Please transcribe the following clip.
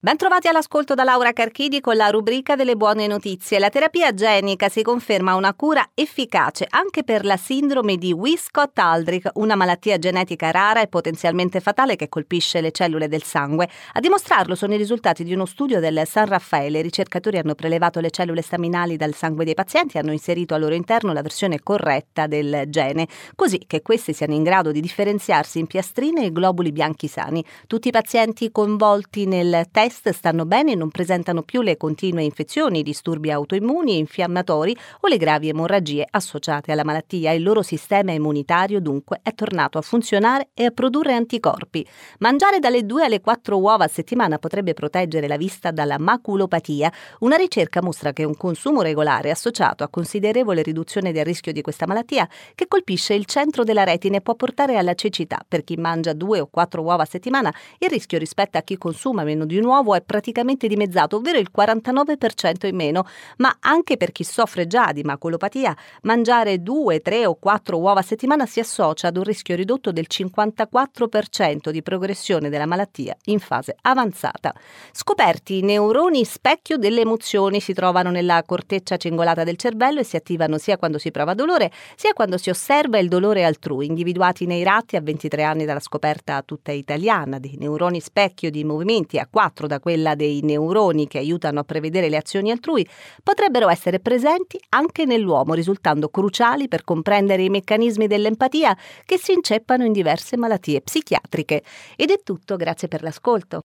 Bentrovati all'ascolto da Laura Carchidi con la rubrica delle buone notizie. La terapia genica si conferma una cura efficace anche per la sindrome di Wiskott-Aldrich, una malattia genetica rara e potenzialmente fatale che colpisce le cellule del sangue. A dimostrarlo sono i risultati di uno studio del San Raffaele. I ricercatori hanno prelevato le cellule staminali dal sangue dei pazienti e hanno inserito al loro interno la versione corretta del gene, così che questi siano in grado di differenziarsi in piastrine e globuli bianchi sani. Tutti i pazienti coinvolti nel test test stanno bene e non presentano più le continue infezioni, disturbi autoimmuni e infiammatori o le gravi emorragie associate alla malattia. Il loro sistema immunitario dunque è tornato a funzionare e a produrre anticorpi. Mangiare dalle 2 alle 4 uova a settimana potrebbe proteggere la vista dalla maculopatia. Una ricerca mostra che un consumo regolare associato a considerevole riduzione del rischio di questa malattia che colpisce il centro della retina può portare alla cecità. Per chi mangia 2 o 4 uova a settimana, il rischio rispetto a chi consuma meno di un uovo nuovo è praticamente dimezzato, ovvero il 49% in meno, ma anche per chi soffre già di maculopatia, mangiare 2, 3 o 4 uova a settimana si associa ad un rischio ridotto del 54% di progressione della malattia in fase avanzata. Scoperti i neuroni specchio delle emozioni si trovano nella corteccia cingolata del cervello e si attivano sia quando si prova dolore, sia quando si osserva il dolore altrui, individuati nei ratti a 23 anni dalla scoperta tutta italiana dei neuroni specchio di movimenti a 4 da quella dei neuroni che aiutano a prevedere le azioni altrui, potrebbero essere presenti anche nell'uomo, risultando cruciali per comprendere i meccanismi dell'empatia che si inceppano in diverse malattie psichiatriche. Ed è tutto, grazie per l'ascolto.